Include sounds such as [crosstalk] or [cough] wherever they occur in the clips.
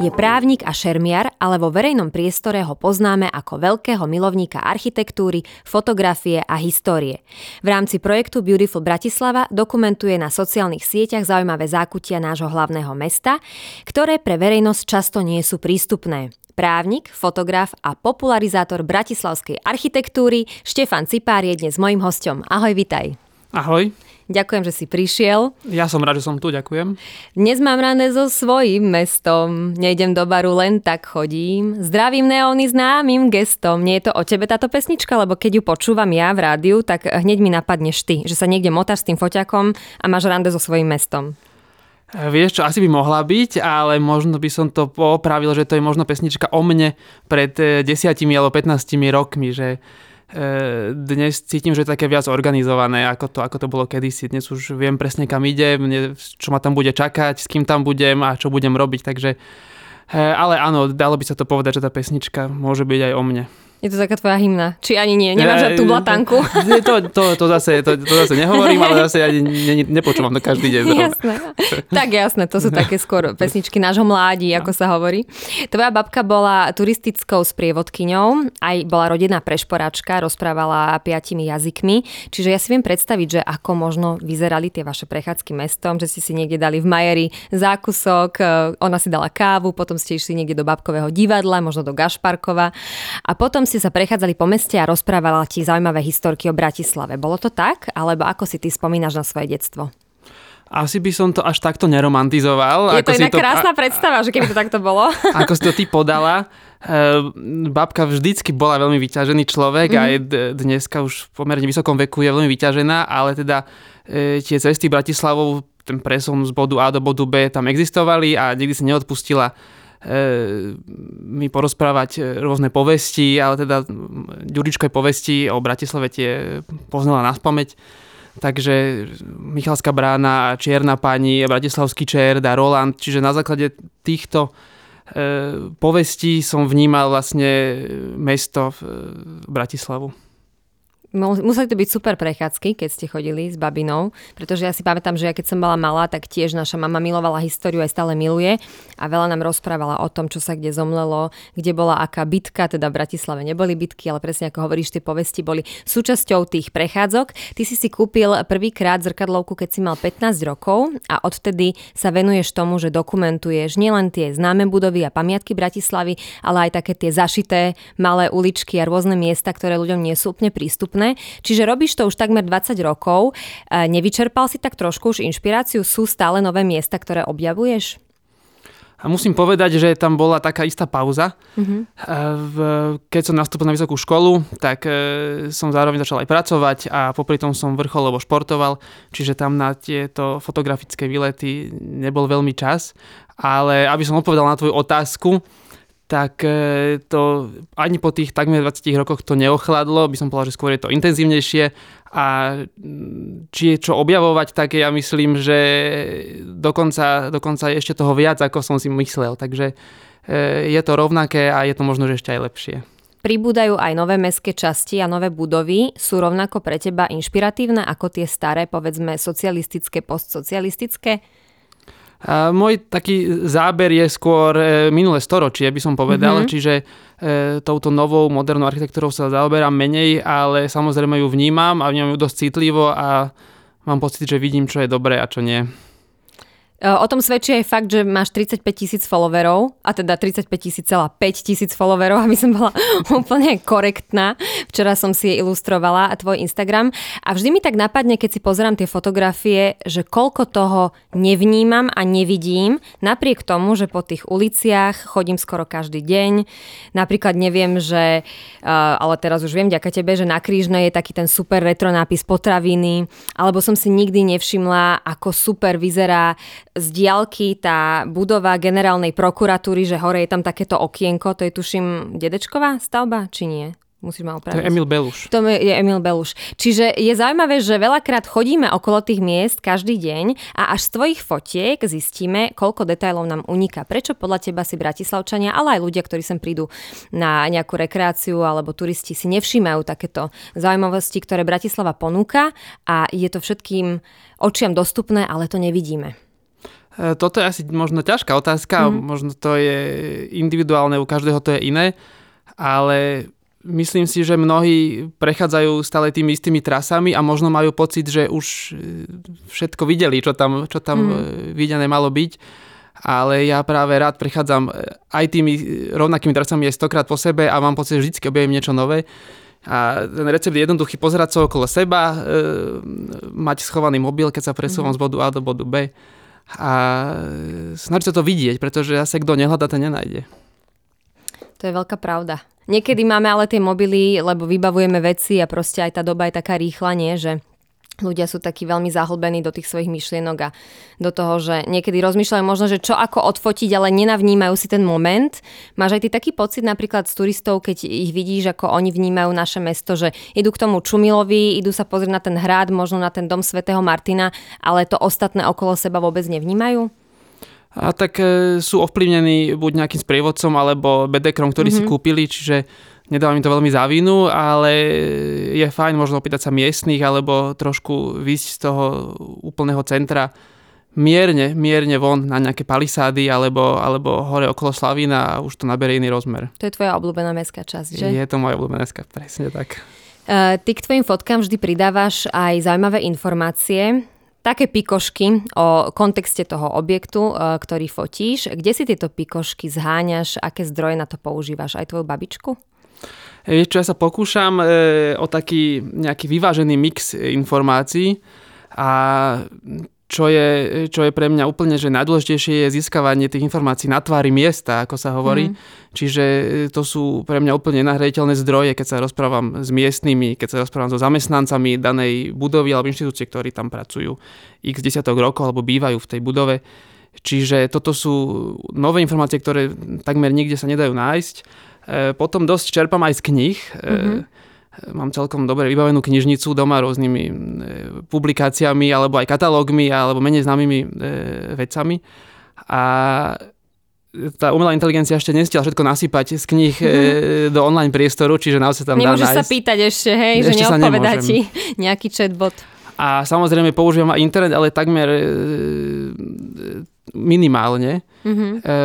Je právnik a šermiar, ale vo verejnom priestore ho poznáme ako veľkého milovníka architektúry, fotografie a histórie. V rámci projektu Beautiful Bratislava dokumentuje na sociálnych sieťach zaujímavé zákutia nášho hlavného mesta, ktoré pre verejnosť často nie sú prístupné. Právnik, fotograf a popularizátor bratislavskej architektúry Štefan Cipár je dnes mojim hostom. Ahoj, vitaj. Ahoj. Ďakujem, že si prišiel. Ja som rád, že som tu, ďakujem. Dnes mám rande so svojím mestom. Nejdem do baru, len tak chodím. Zdravím neóny známym gestom. Nie je to o tebe táto pesnička, lebo keď ju počúvam ja v rádiu, tak hneď mi napadneš ty, že sa niekde motáš s tým foťakom a máš rande so svojím mestom. Vieš čo, asi by mohla byť, ale možno by som to popravil, že to je možno pesnička o mne pred e, desiatimi alebo 15 rokmi, že dnes cítim, že je také viac organizované, ako to, ako to bolo kedysi. Dnes už viem presne, kam idem, čo ma tam bude čakať, s kým tam budem a čo budem robiť, takže e, ale áno, dalo by sa to povedať, že tá pesnička môže byť aj o mne. Je to taká tvoja hymna. Či ani nie? Nemáš tú blatanku? [laughs] To, to, to, zase, to, to zase nehovorím, ale zase ani ne, nepočúvam to každý deň. Jasné. Tak jasné, to sú také skôr pesničky nášho mládí, ako sa hovorí. Tvoja babka bola turistickou sprievodkyňou, aj bola rodinná prešporáčka, rozprávala piatimi jazykmi, čiže ja si viem predstaviť, že ako možno vyzerali tie vaše prechádzky mestom, že ste si niekde dali v Majeri zákusok, e, ona si dala kávu, potom ste išli niekde do babkového divadla, možno do Gašparkova a potom ste sa prechádzali po meste a rozprávala ti zaujímavé historky o Bratislave. Bolo to tak? Alebo ako si ty spomínaš na svoje detstvo? Asi by som to až takto neromantizoval. Je to iná krásna predstava, že keby to takto bolo. [laughs] Ako si to ty podala. Eh, babka vždycky bola veľmi vyťažený človek mm-hmm. a je dneska už v pomerne vysokom veku je veľmi vyťažená, ale teda e, tie cesty Bratislavou, ten presun z bodu A do bodu B tam existovali a nikdy si neodpustila mi porozprávať e, rôzne povesti, ale teda Ďuričkové povesti o Bratislave tie poznala na spameť. Takže Michalská brána, Čierna pani, Bratislavský čert a Roland, čiže na základe týchto e, povestí som vnímal vlastne mesto v Bratislavu. Museli to byť super prechádzky, keď ste chodili s babinou, pretože ja si pamätám, že ja keď som bola malá, tak tiež naša mama milovala históriu, aj stále miluje a veľa nám rozprávala o tom, čo sa kde zomlelo, kde bola aká bitka, teda v Bratislave neboli bitky, ale presne ako hovoríš, tie povesti boli súčasťou tých prechádzok. Ty si si kúpil prvýkrát zrkadlovku, keď si mal 15 rokov a odvtedy sa venuješ tomu, že dokumentuješ nielen tie známe budovy a pamiatky Bratislavy, ale aj také tie zašité malé uličky a rôzne miesta, ktoré ľuďom nie sú úplne prístupné dostupné. Čiže robíš to už takmer 20 rokov. E, nevyčerpal si tak trošku už inšpiráciu? Sú stále nové miesta, ktoré objavuješ? A musím povedať, že tam bola taká istá pauza. Mm-hmm. Keď som nastúpil na vysokú školu, tak e, som zároveň začal aj pracovať a popri tom som vrcholovo športoval, čiže tam na tieto fotografické výlety nebol veľmi čas. Ale aby som odpovedal na tvoju otázku, tak e, to ani po tých takmer 20 rokoch to neochladlo, by som povedal, že skôr je to intenzívnejšie a mm, či je čo objavovať, tak ja myslím, že dokonca, dokonca ešte toho viac, ako som si myslel, takže e, je to rovnaké a je to možno že ešte aj lepšie. Pribúdajú aj nové mestské časti a nové budovy. Sú rovnako pre teba inšpiratívne ako tie staré, povedzme socialistické, postsocialistické? A môj taký záber je skôr e, minulé storočie, by som povedal, mm-hmm. čiže e, touto novou modernou architektúrou sa zaoberám menej, ale samozrejme ju vnímam a vnímam ju dosť citlivo a mám pocit, že vidím, čo je dobré a čo nie. O tom svedčí aj fakt, že máš 35 tisíc followerov, a teda 35 tisíc celá 5 tisíc followerov, [laughs] aby som bola [laughs] úplne korektná. Včera som si ilustrovala tvoj Instagram a vždy mi tak napadne, keď si pozerám tie fotografie, že koľko toho nevnímam a nevidím, napriek tomu, že po tých uliciach chodím skoro každý deň. Napríklad neviem, že, ale teraz už viem ďaká tebe, že na Krížnej je taký ten super retro nápis potraviny, alebo som si nikdy nevšimla, ako super vyzerá z diálky tá budova generálnej prokuratúry, že hore je tam takéto okienko, to je tuším dedečková stavba, či nie? Musíš ma To opraviť. je Emil Beluš. To je Emil Beluš. Čiže je zaujímavé, že veľakrát chodíme okolo tých miest každý deň a až z tvojich fotiek zistíme, koľko detailov nám uniká. Prečo podľa teba si Bratislavčania, ale aj ľudia, ktorí sem prídu na nejakú rekreáciu alebo turisti si nevšímajú takéto zaujímavosti, ktoré Bratislava ponúka a je to všetkým očiam dostupné, ale to nevidíme. E, Toto je asi možno ťažká otázka, mm. možno to je individuálne, u každého to je iné, ale myslím si, že mnohí prechádzajú stále tými istými trasami a možno majú pocit, že už e, všetko videli, čo tam, čo tam mm. videné malo byť. Ale ja práve rád prechádzam aj tými rovnakými trasami aj stokrát po sebe a mám pocit, že vždy objavím niečo nové. A ten recept je jednoduchý, pozerať sa okolo seba, e, mať schovaný mobil, keď sa presúvam mm. z bodu A do bodu B a snažiť sa to vidieť, pretože asi kto nehľadá, ten nenájde. To je veľká pravda. Niekedy máme ale tie mobily, lebo vybavujeme veci a proste aj tá doba je taká rýchla, nie? Že ľudia sú takí veľmi zahlbení do tých svojich myšlienok a do toho, že niekedy rozmýšľajú možno, že čo ako odfotiť, ale nenavnímajú si ten moment. Máš aj ty taký pocit napríklad z turistov, keď ich vidíš, ako oni vnímajú naše mesto, že idú k tomu Čumilovi, idú sa pozrieť na ten hrad, možno na ten dom svätého Martina, ale to ostatné okolo seba vôbec nevnímajú? A tak e, sú ovplyvnení buď nejakým sprievodcom alebo bedekrom, ktorý mm-hmm. si kúpili, čiže nedávam im to veľmi závínu, ale je fajn možno opýtať sa miestnych alebo trošku výjsť z toho úplného centra mierne, mierne von na nejaké palisády alebo, alebo hore okolo Slavína a už to naberie iný rozmer. To je tvoja obľúbená mestská časť, že? Je to moja obľúbená mestská, presne tak. Uh, ty k tvojim fotkám vždy pridávaš aj zaujímavé informácie také pikošky o kontexte toho objektu, e, ktorý fotíš. Kde si tieto pikošky zháňaš? Aké zdroje na to používaš? Aj tvoju babičku? Vieš čo, ja sa pokúšam e, o taký nejaký vyvážený mix informácií a čo je, čo je pre mňa úplne že najdôležitejšie je získavanie tých informácií na tvári miesta, ako sa hovorí. Mm. Čiže to sú pre mňa úplne nahraditeľné zdroje, keď sa rozprávam s miestnymi, keď sa rozprávam so zamestnancami danej budovy alebo inštitúcie, ktorí tam pracujú x desiatok rokov alebo bývajú v tej budove. Čiže toto sú nové informácie, ktoré takmer nikde sa nedajú nájsť. E, potom dosť čerpám aj z knih. Mm-hmm mám celkom dobre vybavenú knižnicu doma rôznymi e, publikáciami alebo aj katalógmi alebo menej známymi vecami. A tá umelá inteligencia ešte nestiala všetko nasypať z knih mm-hmm. do online priestoru, čiže naozaj tam Nemôžeš dá nájsť. sa pýtať ešte, hej, ešte že neodpovedá ti nejaký chatbot. A samozrejme používam aj internet, ale takmer minimálne, mm-hmm. e,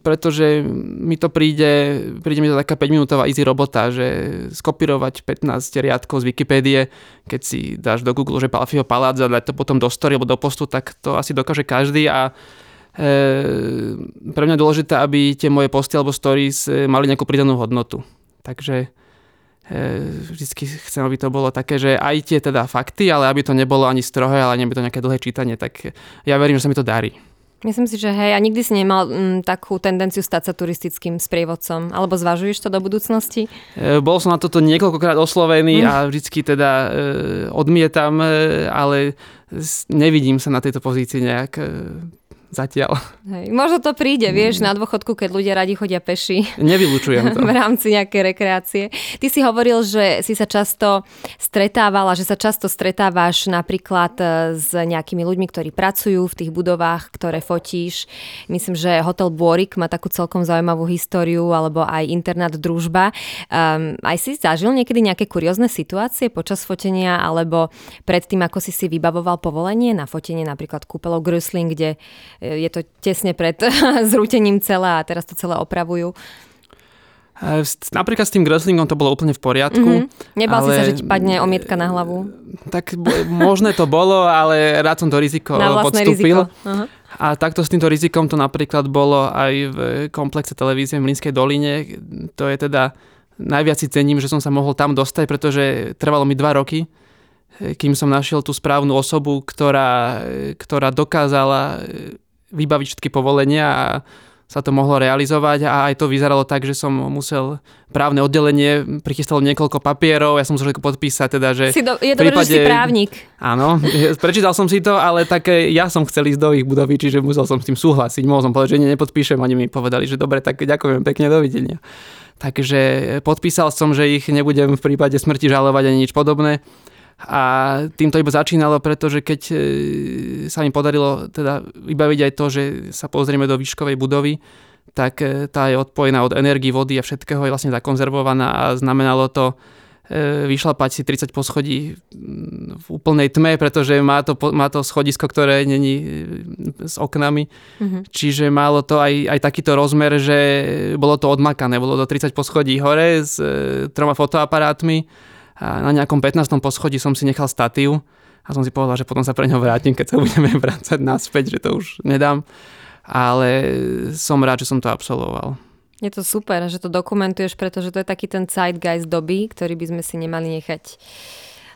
pretože mi to príde, príde mi to taká 5-minútová easy robota, že skopírovať 15 riadkov z Wikipédie, keď si dáš do Google, že Palfio palác a dať to potom do story alebo do postu, tak to asi dokáže každý a e, pre mňa je dôležité, aby tie moje posty alebo stories e, mali nejakú pridanú hodnotu. Takže vždycky chcem, aby to bolo také, že aj tie teda fakty, ale aby to nebolo ani strohé, ale aby to nejaké dlhé čítanie, tak ja verím, že sa mi to darí. Myslím si, že hej, a nikdy si nemal m, takú tendenciu stať sa turistickým sprievodcom, alebo zvažuješ to do budúcnosti? E, bol som na toto niekoľkokrát oslovený mm. a vždycky teda e, odmietam, e, ale nevidím sa na tejto pozícii nejak e, zatiaľ. Hej, možno to príde, vieš, na dôchodku, keď ľudia radi chodia peši. Nevylučujem to. [laughs] v rámci nejakej rekreácie. Ty si hovoril, že si sa často stretávala, že sa často stretávaš napríklad e, s nejakými ľuďmi, ktorí pracujú v tých budovách, ktoré fotíš. Myslím, že hotel Borik má takú celkom zaujímavú históriu, alebo aj internát Družba. Um, aj si zažil niekedy nejaké kuriózne situácie počas fotenia, alebo predtým, ako si si vybavoval povolenie na fotenie napríklad kúpelov Grösling, kde je to tesne pred [laughs] zrútením celé a teraz to celé opravujú. Napríklad s tým gröslingom to bolo úplne v poriadku. Mm-hmm. Nebal ale... si sa, že ti padne omietka na hlavu? Tak možné to bolo, ale rád som to riziko na podstúpil. Riziko. Uh-huh. A takto s týmto rizikom to napríklad bolo aj v komplexe televízie v Mlinskej doline. To je teda najviac si cením, že som sa mohol tam dostať, pretože trvalo mi dva roky, kým som našiel tú správnu osobu, ktorá, ktorá dokázala vybaviť všetky povolenia a sa to mohlo realizovať a aj to vyzeralo tak, že som musel právne oddelenie, prichystalo niekoľko papierov, ja som musel podpísať teda, že... Si do, je dobré, prípade, že si právnik. Áno, prečítal som si to, ale také, ja som chcel ísť do ich budovy, čiže musel som s tým súhlasiť. Mohol som povedať, že nie, nepodpíšem, ani mi povedali, že dobre, tak ďakujem pekne, dovidenia. Takže podpísal som, že ich nebudem v prípade smrti žalovať ani nič podobné. A tým to iba začínalo, pretože keď e, sa mi podarilo teda vybaviť aj to, že sa pozrieme do výškovej budovy, tak e, tá je odpojená od energii, vody a všetkého, je vlastne zakonzervovaná a znamenalo to e, vyšlapať si 30 poschodí v úplnej tme, pretože má to, má to schodisko, ktoré není s oknami. Mm-hmm. Čiže malo to aj, aj takýto rozmer, že bolo to odmakané. Bolo to 30 poschodí hore s troma fotoaparátmi a na nejakom 15. poschodí som si nechal statív a som si povedal, že potom sa pre ňo vrátim, keď sa [laughs] budeme vrácať naspäť, že to už nedám. Ale som rád, že som to absolvoval. Je to super, že to dokumentuješ, pretože to je taký ten zeitgeist doby, ktorý by sme si nemali nechať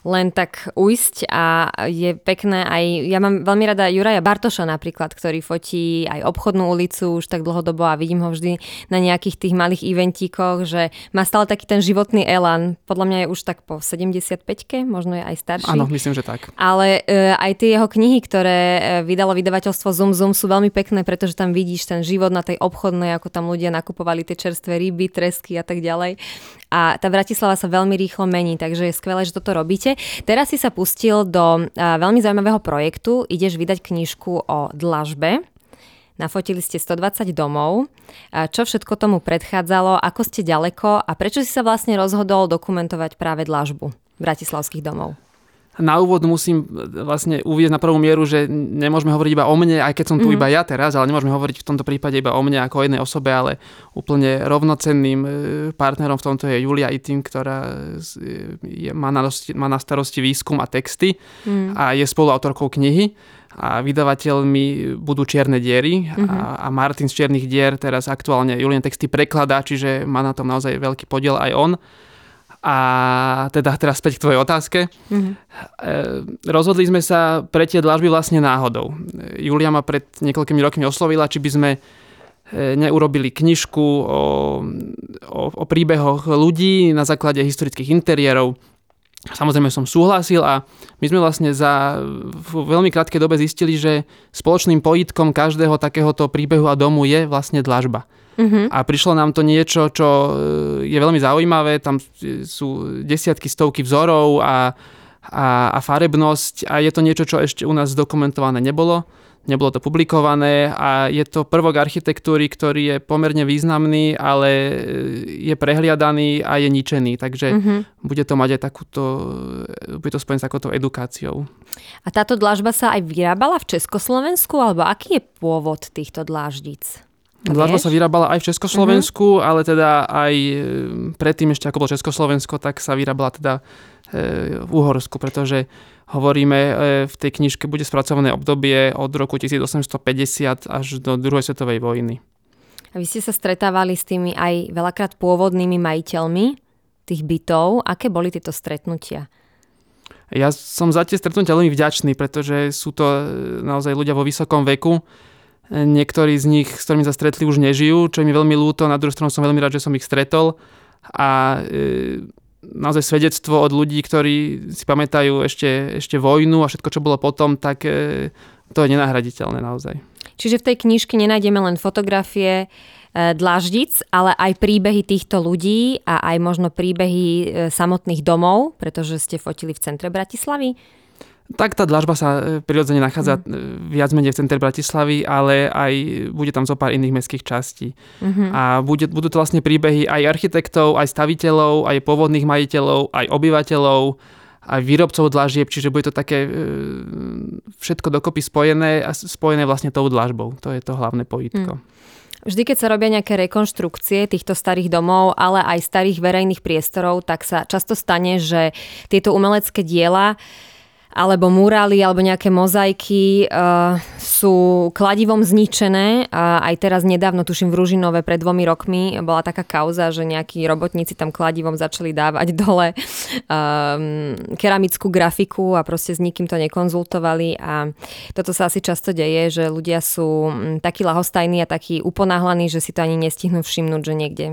len tak ujsť a je pekné aj, ja mám veľmi rada Juraja Bartoša napríklad, ktorý fotí aj obchodnú ulicu už tak dlhodobo a vidím ho vždy na nejakých tých malých eventíkoch, že má stále taký ten životný elan. Podľa mňa je už tak po 75-ke, možno je aj starší. Áno, myslím, že tak. Ale e, aj tie jeho knihy, ktoré e, vydalo vydavateľstvo Zoom Zoom sú veľmi pekné, pretože tam vidíš ten život na tej obchodnej, ako tam ľudia nakupovali tie čerstvé ryby, tresky a tak ďalej. A tá Bratislava sa veľmi rýchlo mení, takže je skvelé, že toto robíte. Teraz si sa pustil do veľmi zaujímavého projektu. Ideš vydať knižku o dlažbe. Nafotili ste 120 domov. Čo všetko tomu predchádzalo? Ako ste ďaleko? A prečo si sa vlastne rozhodol dokumentovať práve dlažbu bratislavských domov? Na úvod musím e, vlastne uvieť na prvú mieru, že nemôžeme hovoriť iba o mne, aj keď som tu mm-hmm. iba ja teraz, ale nemôžeme hovoriť v tomto prípade iba o mne ako o jednej osobe, ale úplne rovnocenným e, partnerom v tomto je Julia Itin, ktorá je, má, na, má na starosti výskum a texty mm. a je spoluautorkou knihy a vydavateľmi budú Čierne diery mm-hmm. a, a Martin z Čiernych dier teraz aktuálne Julian texty prekladá, čiže má na tom naozaj veľký podiel aj on. A teda teraz späť k tvojej otázke. Mm-hmm. E, rozhodli sme sa pre tie dlažby vlastne náhodou. Julia ma pred niekoľkými rokmi oslovila, či by sme e, neurobili knižku o, o, o príbehoch ľudí na základe historických interiérov. Samozrejme som súhlasil a my sme vlastne za v veľmi krátkej dobe zistili, že spoločným pojitkom každého takéhoto príbehu a domu je vlastne dlažba. Uh-huh. A prišlo nám to niečo, čo e, je veľmi zaujímavé. Tam sú desiatky, stovky vzorov a, a, a farebnosť a je to niečo, čo ešte u nás zdokumentované nebolo. Nebolo to publikované a je to prvok architektúry, ktorý je pomerne významný, ale e, je prehliadaný a je ničený. Takže uh-huh. bude to mať aj takúto, bude to spojené s takouto edukáciou. A táto dlažba sa aj vyrábala v Československu, alebo aký je pôvod týchto dláždic? Dlažba sa vyrábala aj v Československu, uh-huh. ale teda aj e, predtým ešte ako bolo Československo, tak sa vyrábala teda e, v Uhorsku, pretože hovoríme, e, v tej knižke bude spracované obdobie od roku 1850 až do druhej svetovej vojny. A vy ste sa stretávali s tými aj veľakrát pôvodnými majiteľmi tých bytov. Aké boli tieto stretnutia? Ja som za tie stretnutia veľmi vďačný, pretože sú to naozaj ľudia vo vysokom veku, Niektorí z nich, s ktorými sa stretli, už nežijú, čo je mi veľmi ľúto. Na druhú stranu som veľmi rád, že som ich stretol. A e, naozaj svedectvo od ľudí, ktorí si pamätajú ešte, ešte vojnu a všetko, čo bolo potom, tak e, to je nenahraditeľné naozaj. Čiže v tej knižke nenájdeme len fotografie, e, dlaždic, ale aj príbehy týchto ľudí a aj možno príbehy e, samotných domov, pretože ste fotili v centre Bratislavy. Tak tá dlažba sa e, prirodzene nachádza mm. viac menej v centre Bratislavy, ale aj bude tam zo pár iných mestských častí. Mm-hmm. A bude, budú to vlastne príbehy aj architektov, aj staviteľov, aj pôvodných majiteľov, aj obyvateľov, aj výrobcov dlažieb, čiže bude to také e, všetko dokopy spojené a spojené vlastne tou dlažbou. To je to hlavné pojitko. Mm. Vždy, keď sa robia nejaké rekonštrukcie týchto starých domov, ale aj starých verejných priestorov, tak sa často stane, že tieto umelecké diela alebo murály, alebo nejaké mozaiky uh, sú kladivom zničené. A aj teraz nedávno, tuším v Ružinove pred dvomi rokmi, bola taká kauza, že nejakí robotníci tam kladivom začali dávať [laughs] dole um, keramickú grafiku a proste s nikým to nekonzultovali a toto sa asi často deje, že ľudia sú mm, takí lahostajní a takí uponáhlaní, že si to ani nestihnú všimnúť, že niekde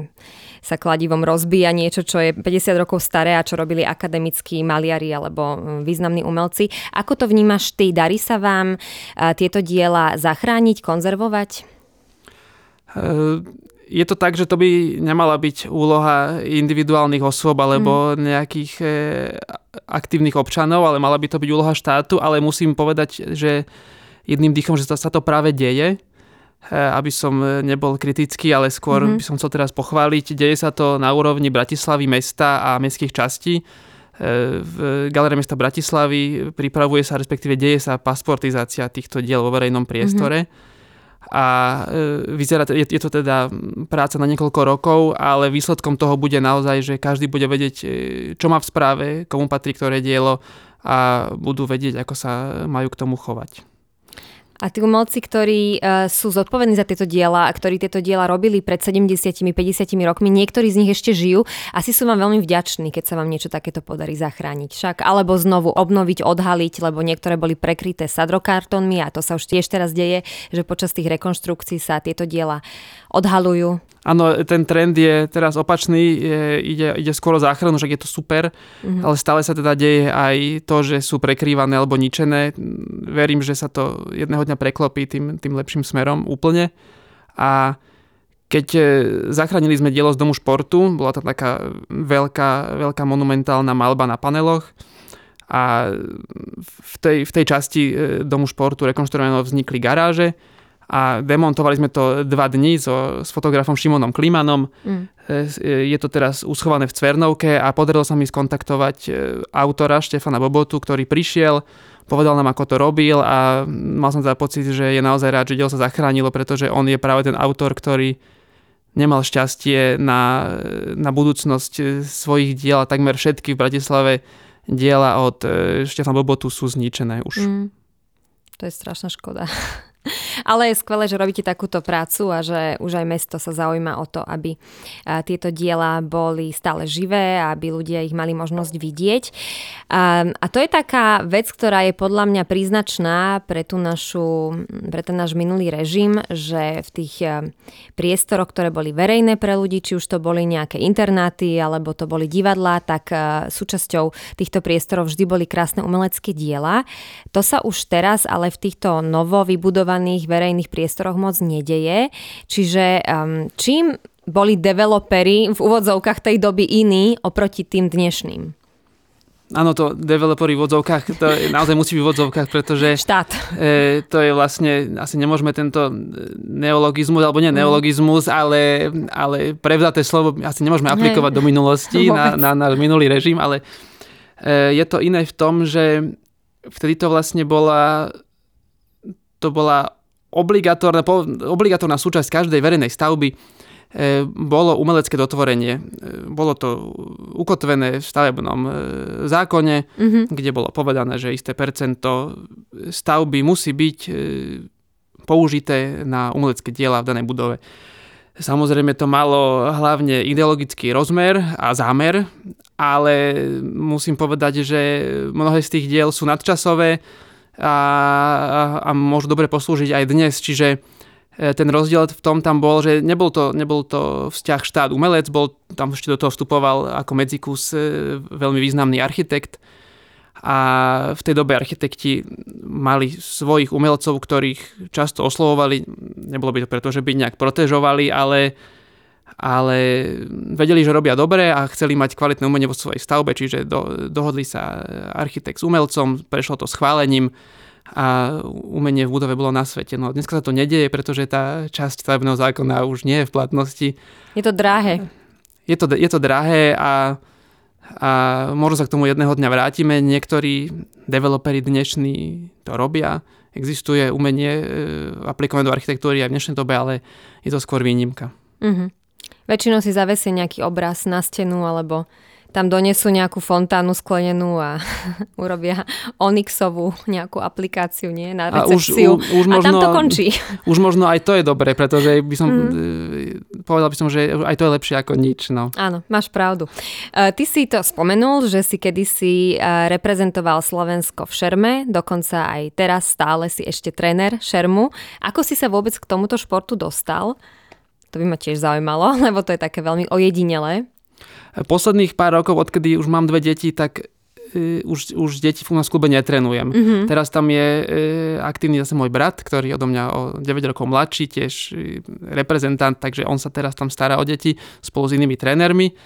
sa kladivom rozbíja niečo, čo je 50 rokov staré a čo robili akademickí maliari alebo mm, významní umelci. Ako to vnímaš ty? Darí sa vám tieto diela zachrániť, konzervovať? Je to tak, že to by nemala byť úloha individuálnych osôb alebo mm. nejakých e, aktívnych občanov, ale mala by to byť úloha štátu, ale musím povedať, že jedným dýchom, že sa to práve deje aby som eh, nebol kritický, ale skôr mm-hmm. by som chcel teraz pochváliť. Deje sa to na úrovni Bratislavy, mesta a mestských častí. Eh, v Galerii mesta Bratislavy pripravuje sa, respektíve deje sa pasportizácia týchto diel vo verejnom priestore. Mm-hmm. A vyzerá, je, je to teda práca na niekoľko rokov, ale výsledkom toho bude naozaj, že každý bude vedieť, čo má v správe, komu patrí ktoré dielo a budú vedieť, ako sa majú k tomu chovať. A tí umelci, ktorí uh, sú zodpovední za tieto diela a ktorí tieto diela robili pred 70-50 rokmi, niektorí z nich ešte žijú, asi sú vám veľmi vďační, keď sa vám niečo takéto podarí zachrániť. Však alebo znovu obnoviť, odhaliť, lebo niektoré boli prekryté sadrokartónmi a to sa už tiež teraz deje, že počas tých rekonštrukcií sa tieto diela odhalujú. Áno, ten trend je teraz opačný, je, ide, ide skôr o záchranu, že je to super, mm-hmm. ale stále sa teda deje aj to, že sú prekrývané alebo ničené. Verím, že sa to jedného dňa preklopí tým, tým lepším smerom úplne. A keď e, zachránili sme dielo z domu športu, bola to taká veľká, veľká monumentálna malba na paneloch a v tej, v tej časti e, domu športu rekonštruovaného vznikli garáže, a demontovali sme to dva dní so, s fotografom Šimonom Klimanom. Mm. Je to teraz uschované v Cvernovke a podarilo sa mi skontaktovať e, autora Štefana Bobotu, ktorý prišiel, povedal nám, ako to robil a mal som teda pocit, že je naozaj rád, že dielo sa zachránilo, pretože on je práve ten autor, ktorý nemal šťastie na, na budúcnosť svojich diel a takmer všetky v Bratislave diela od Štefana Bobotu sú zničené už. Mm. To je strašná škoda. [laughs] Ale je skvelé, že robíte takúto prácu a že už aj mesto sa zaujíma o to, aby tieto diela boli stále živé a aby ľudia ich mali možnosť vidieť. A to je taká vec, ktorá je podľa mňa príznačná pre, tú našu, pre ten náš minulý režim, že v tých priestoroch, ktoré boli verejné pre ľudí, či už to boli nejaké internáty alebo to boli divadlá, tak súčasťou týchto priestorov vždy boli krásne umelecké diela. To sa už teraz ale v týchto novo vybudovaných regulovaných verejných priestoroch moc nedeje. Čiže um, čím boli developery v úvodzovkách tej doby iní oproti tým dnešným? Áno, to developery v odzovkách, to [laughs] naozaj musí byť v odzovkách, pretože Štát. E, to je vlastne, asi nemôžeme tento neologizmus, alebo nie mm. neologizmus, ale, ale prevzaté slovo asi nemôžeme aplikovať do minulosti na, na náš minulý režim, ale e, je to iné v tom, že vtedy to vlastne bola to bola obligatórna, obligatórna súčasť každej verejnej stavby e, bolo umelecké dotvorenie. E, bolo to ukotvené v stavebnom e, zákone, mm-hmm. kde bolo povedané, že isté percento stavby musí byť použité na umelecké diela v danej budove. Samozrejme to malo hlavne ideologický rozmer a zámer, ale musím povedať, že mnohé z tých diel sú nadčasové, a, a, môžu dobre poslúžiť aj dnes. Čiže e, ten rozdiel v tom tam bol, že nebol to, nebol to vzťah štát-umelec, bol, tam ešte do toho vstupoval ako medzikus e, veľmi významný architekt a v tej dobe architekti mali svojich umelcov, ktorých často oslovovali, nebolo by to preto, že by nejak protežovali, ale ale vedeli, že robia dobre a chceli mať kvalitné umenie vo svojej stavbe, čiže do, dohodli sa architekt s umelcom, prešlo to schválením a umenie v budove bolo na svete. No dneska sa to nedieje, pretože tá časť stavebného zákona už nie je v platnosti. Je to drahé. Je to, je to drahé a, a možno sa k tomu jedného dňa vrátime. Niektorí developeri dnešní to robia. Existuje umenie e, aplikované do architektúry aj v dnešnej dobe, ale je to skôr výnimka. Mm-hmm. Väčšinou si zavesie nejaký obraz na stenu alebo tam donesú nejakú fontánu sklenenú a [laughs] urobia Onyxovú nejakú aplikáciu, nie? Na recepciu. A, už, už, už možno, a tam to končí. [laughs] Už možno aj to je dobré, pretože by som, mm. povedal by som, že aj to je lepšie ako nič. No. Áno, máš pravdu. Uh, ty si to spomenul, že si kedysi uh, reprezentoval Slovensko v šerme, dokonca aj teraz stále si ešte tréner šermu. Ako si sa vôbec k tomuto športu dostal? To by ma tiež zaujímalo, [laughs] lebo to je také veľmi ojedinelé. Posledných pár rokov, odkedy už mám dve deti, tak uh, už, už deti v nás klube netrenujem. Mm-hmm. Teraz tam je uh, aktívny zase môj brat, ktorý odo mňa o 9 rokov mladší, tiež uh, reprezentant, takže on sa teraz tam stará o deti spolu s inými trénermi,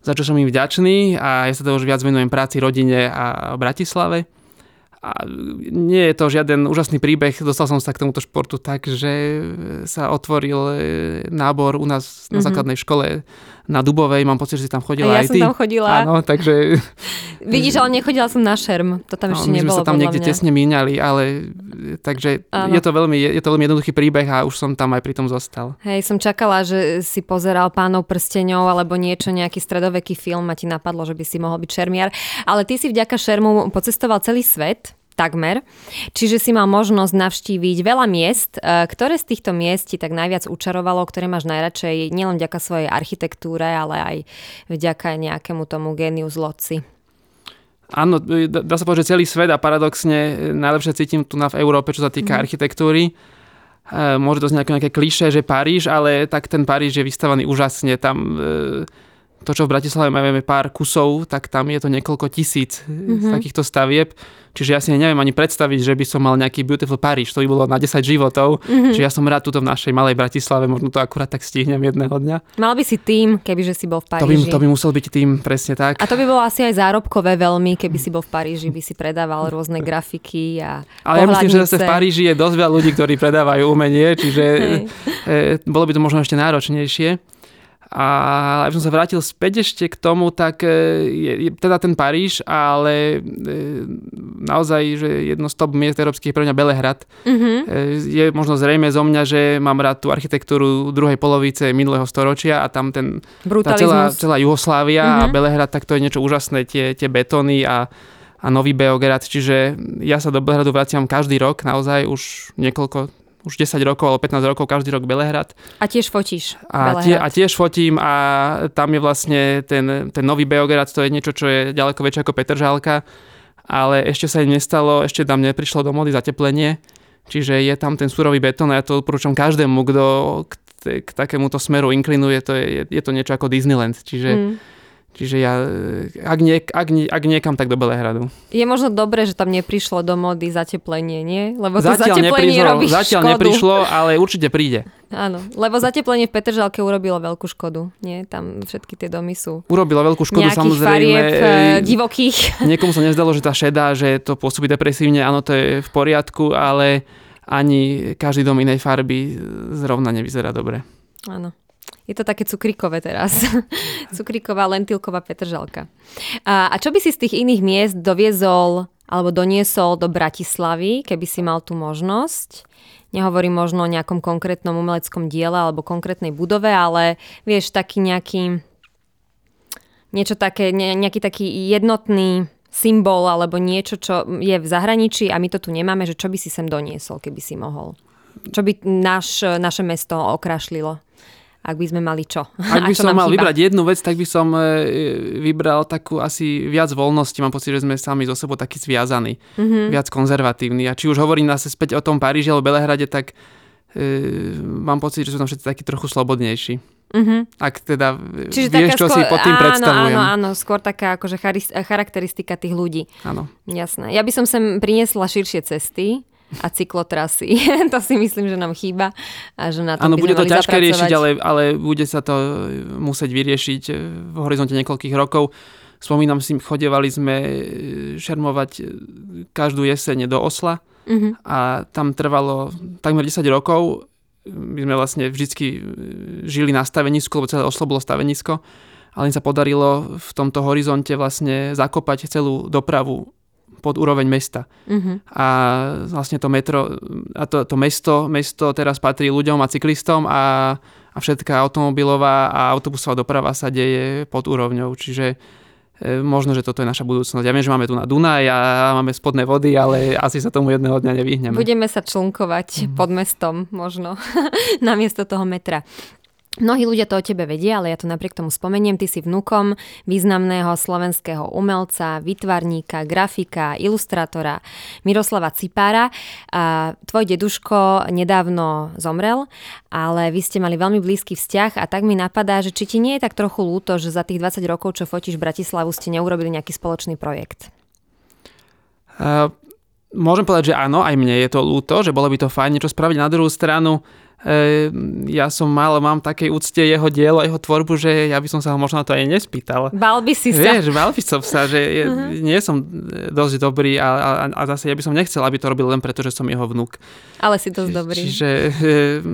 za čo som im vďačný a ja sa to už viac venujem práci, rodine a Bratislave. A nie je to žiaden úžasný príbeh. Dostal som sa k tomuto športu tak, že sa otvoril e, nábor u nás na mm-hmm. základnej škole na Dubovej. Mám pocit, že si tam chodila ja aj ty. Ja som tam chodila. Áno, takže... [laughs] Vidíš, ale nechodila som na šerm. To tam no, ešte my nebolo, sme sa tam niekde mňa. tesne míňali, ale takže je to, veľmi, je to veľmi jednoduchý príbeh a už som tam aj pri tom zostal. Hej, som čakala, že si pozeral pánov prsteňov alebo niečo, nejaký stredoveký film a ti napadlo, že by si mohol byť šermiar. Ale ty si vďaka šermu pocestoval celý svet takmer. Čiže si mal možnosť navštíviť veľa miest. E, ktoré z týchto miest ti tak najviac učarovalo, ktoré máš najradšej nielen vďaka svojej architektúre, ale aj vďaka nejakému tomu genius loci? Áno, dá sa povedať, že celý svet a paradoxne najlepšie cítim tu na v Európe, čo sa týka mm. architektúry. E, môže to znieť nejaké kliše, že Paríž, ale tak ten Paríž je vystavaný úžasne. Tam e, to, čo v Bratislave máme pár kusov, tak tam je to niekoľko tisíc mm-hmm. takýchto stavieb. Čiže ja si neviem ani predstaviť, že by som mal nejaký Beautiful Paríž, to by bolo na 10 životov. Mm-hmm. Čiže ja som rád tuto v našej malej Bratislave, možno to akurát tak stihnem jedného dňa. Mal by si tým, kebyže si bol v Paríži. To by, to by musel byť tým, presne tak. A to by bolo asi aj zárobkové veľmi, keby si bol v Paríži, by si predával rôzne grafiky a Ale ja myslím, že zase v Paríži je dosť veľa ľudí, ktorí predávajú umenie, čiže e, bolo by to možno ešte náročnejšie. A aby som sa vrátil späť ešte k tomu, tak e, je, je teda ten Paríž, ale e, naozaj, že jedno z top miest európskych pre mňa Belehrad. Mm-hmm. Je možno zrejme zo mňa, že mám rád tú architektúru druhej polovice minulého storočia a tam ten, tá celá, celá Juhoslávia mm-hmm. a mhm. Belehrad, tak to je niečo úžasné, tie, tie betóny a, a nový Beograd. Čiže ja sa do Belehradu vraciam každý rok, naozaj už niekoľko už 10 rokov alebo 15 rokov každý rok Belehrad. A tiež fotíš a, tie, a tiež fotím a tam je vlastne ten, ten nový Beograd, to je niečo, čo je ďaleko väčšie ako Petržálka, ale ešte sa im nestalo, ešte tam neprišlo do mody zateplenie, čiže je tam ten surový betón a ja to odporúčam každému, kto k, k takémuto smeru inklinuje, to je, je to niečo ako Disneyland, čiže mm Čiže ja, ak, nie, ak, nie, ak niekam, tak do Belehradu. Je možno dobré, že tam neprišlo do mody zateplenie, nie? Lebo to zatiaľ zateplenie neprišlo, robí Zatiaľ škodu. neprišlo, ale určite príde. Áno, lebo zateplenie v Petržalke urobilo veľkú škodu, nie? Tam všetky tie domy sú Urobilo veľkú škodu, samozrejme. farieb e, divokých. [laughs] Niekomu sa nezdalo, že tá šedá, že to pôsobí depresívne, áno, to je v poriadku, ale ani každý dom inej farby zrovna nevyzerá dobre. Áno. Je to také cukríkové teraz. [laughs] Cukríková, lentilková petržalka. A, a čo by si z tých iných miest doviezol alebo doniesol do Bratislavy, keby si mal tú možnosť? Nehovorím možno o nejakom konkrétnom umeleckom diele alebo konkrétnej budove, ale vieš, taký nejaký niečo také, ne, nejaký taký jednotný symbol alebo niečo, čo je v zahraničí a my to tu nemáme, že čo by si sem doniesol, keby si mohol? Čo by naš, naše mesto okrašlilo? Ak by sme mali čo. [laughs] Ak by čo som mal chýba? vybrať jednu vec, tak by som e, vybral takú asi viac voľnosti. Mám pocit, že sme sami so sebou takí zviazaní, mm-hmm. viac konzervatívni. A či už hovorím nás späť o tom Paríži alebo Belehrade, tak e, mám pocit, že sú tam všetci takí trochu slobodnejší. Mm-hmm. Ak teda Čiže vieš, čo skôr, si pod tým áno, predstavujem. Áno, áno, skôr taká akože charakteristika tých ľudí. Áno. Jasné. Ja by som sem priniesla širšie cesty a cyklotrasy. [laughs] to si myslím, že nám chýba a že na tom Áno, bude to ťažké riešiť, ale, ale bude sa to musieť vyriešiť v horizonte niekoľkých rokov. Spomínam si, chodevali sme e, šermovať e, každú jeseň do Osla uh-huh. a tam trvalo takmer 10 rokov. My sme vlastne vždycky e, žili na stavenisku, lebo celé Oslo bolo stavenisko ale im sa podarilo v tomto horizonte vlastne zakopať celú dopravu pod úroveň mesta. Uh-huh. A vlastne to metro, a to, to mesto, mesto teraz patrí ľuďom a cyklistom a, a všetká automobilová a autobusová doprava sa deje pod úrovňou. Čiže e, možno, že toto je naša budúcnosť. Ja viem, že máme tu na Dunaj a máme spodné vody, ale asi sa tomu jedného dňa nevyhneme. Budeme sa člnkovať mm. pod mestom možno, [laughs] namiesto toho metra. Mnohí ľudia to o tebe vedia, ale ja to napriek tomu spomeniem. Ty si vnukom významného slovenského umelca, vytvarníka, grafika, ilustrátora Miroslava Cipára. A tvoj deduško nedávno zomrel, ale vy ste mali veľmi blízky vzťah a tak mi napadá, že či ti nie je tak trochu ľúto, že za tých 20 rokov, čo fotíš Bratislavu, ste neurobili nejaký spoločný projekt? Uh, môžem povedať, že áno, aj mne je to ľúto, že bolo by to fajn niečo spraviť. Na druhú stranu, ja som mal, mám také úcte jeho dielo, jeho tvorbu, že ja by som sa ho možno na to aj nespýtal. Bal by si sa. Vieš, bal by som sa, že je, uh-huh. nie som dosť dobrý a, a, a zase ja by som nechcel, aby to robil len preto, že som jeho vnúk. Ale si dosť dobrý. Čiže ehm,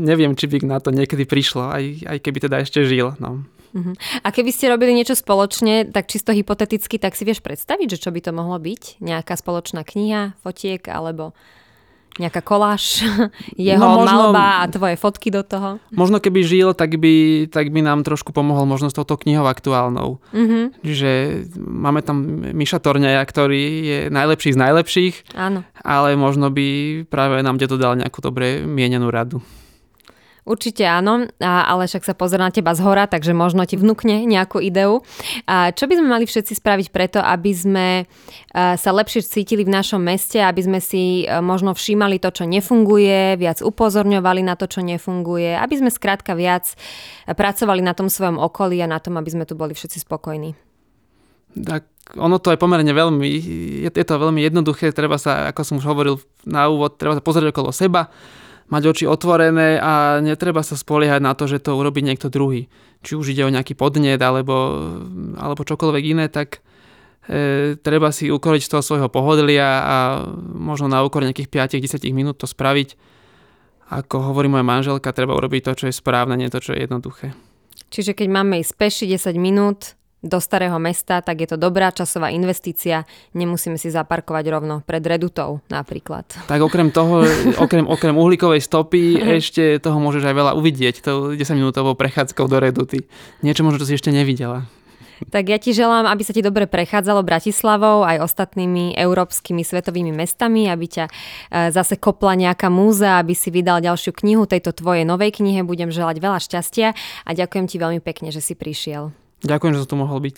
neviem, či by na to niekedy prišlo, aj, aj keby teda ešte žil. No. Uh-huh. A keby ste robili niečo spoločne, tak čisto hypoteticky, tak si vieš predstaviť, že čo by to mohlo byť? Nejaká spoločná kniha, fotiek alebo nejaká koláž, [laughs] jeho no možno, malba a tvoje fotky do toho. Možno keby žil, tak by, tak by nám trošku pomohol možno s touto knihou aktuálnou. Mm-hmm. Že máme tam Miša Torňaja, ktorý je najlepší z najlepších, Áno. ale možno by práve nám dedo dal nejakú dobre mienenú radu. Určite áno, ale však sa pozera na teba z hora, takže možno ti vnúkne nejakú ideu. A čo by sme mali všetci spraviť preto, aby sme e, sa lepšie cítili v našom meste, aby sme si e, možno všímali to, čo nefunguje, viac upozorňovali na to, čo nefunguje, aby sme skrátka viac pracovali na tom svojom okolí a na tom, aby sme tu boli všetci spokojní. Tak ono to je pomerne veľmi, je to veľmi jednoduché, treba sa, ako som už hovoril na úvod, treba sa pozrieť okolo seba, mať oči otvorené a netreba sa spoliehať na to, že to urobí niekto druhý. Či už ide o nejaký podnet alebo, alebo čokoľvek iné, tak e, treba si ukoriť z toho svojho pohodlia a možno na úkor nejakých 5-10 minút to spraviť. Ako hovorí moja manželka, treba urobiť to, čo je správne, nie to, čo je jednoduché. Čiže keď máme ísť peši 10 minút, do starého mesta, tak je to dobrá časová investícia. Nemusíme si zaparkovať rovno pred redutou napríklad. Tak okrem toho, okrem, okrem uhlíkovej stopy, [laughs] ešte toho môžeš aj veľa uvidieť, tou 10 minútovou prechádzkou do reduty. Niečo možno, čo si ešte nevidela. Tak ja ti želám, aby sa ti dobre prechádzalo Bratislavou aj ostatnými európskymi svetovými mestami, aby ťa e, zase kopla nejaká múza, aby si vydal ďalšiu knihu tejto tvojej novej knihe. Budem želať veľa šťastia a ďakujem ti veľmi pekne, že si prišiel. Ďakujem, že som tu mohol byť.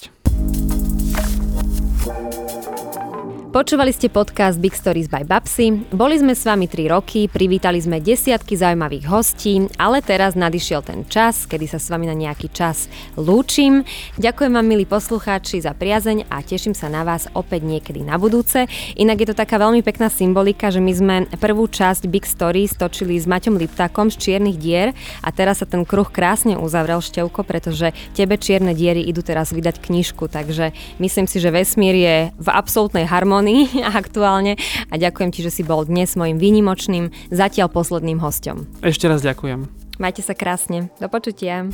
Počúvali ste podcast Big Stories by Babsy. Boli sme s vami 3 roky, privítali sme desiatky zaujímavých hostí, ale teraz nadišiel ten čas, kedy sa s vami na nejaký čas lúčim. Ďakujem vám, milí poslucháči, za priazeň a teším sa na vás opäť niekedy na budúce. Inak je to taká veľmi pekná symbolika, že my sme prvú časť Big Stories točili s Maťom Liptakom z Čiernych dier a teraz sa ten kruh krásne uzavrel, Števko, pretože tebe Čierne diery idú teraz vydať knižku, takže myslím si, že vesmír je v absolútnej harmonii Simony [laughs] aktuálne a ďakujem ti, že si bol dnes mojim výnimočným, zatiaľ posledným hostom. Ešte raz ďakujem. Majte sa krásne. Do počutia.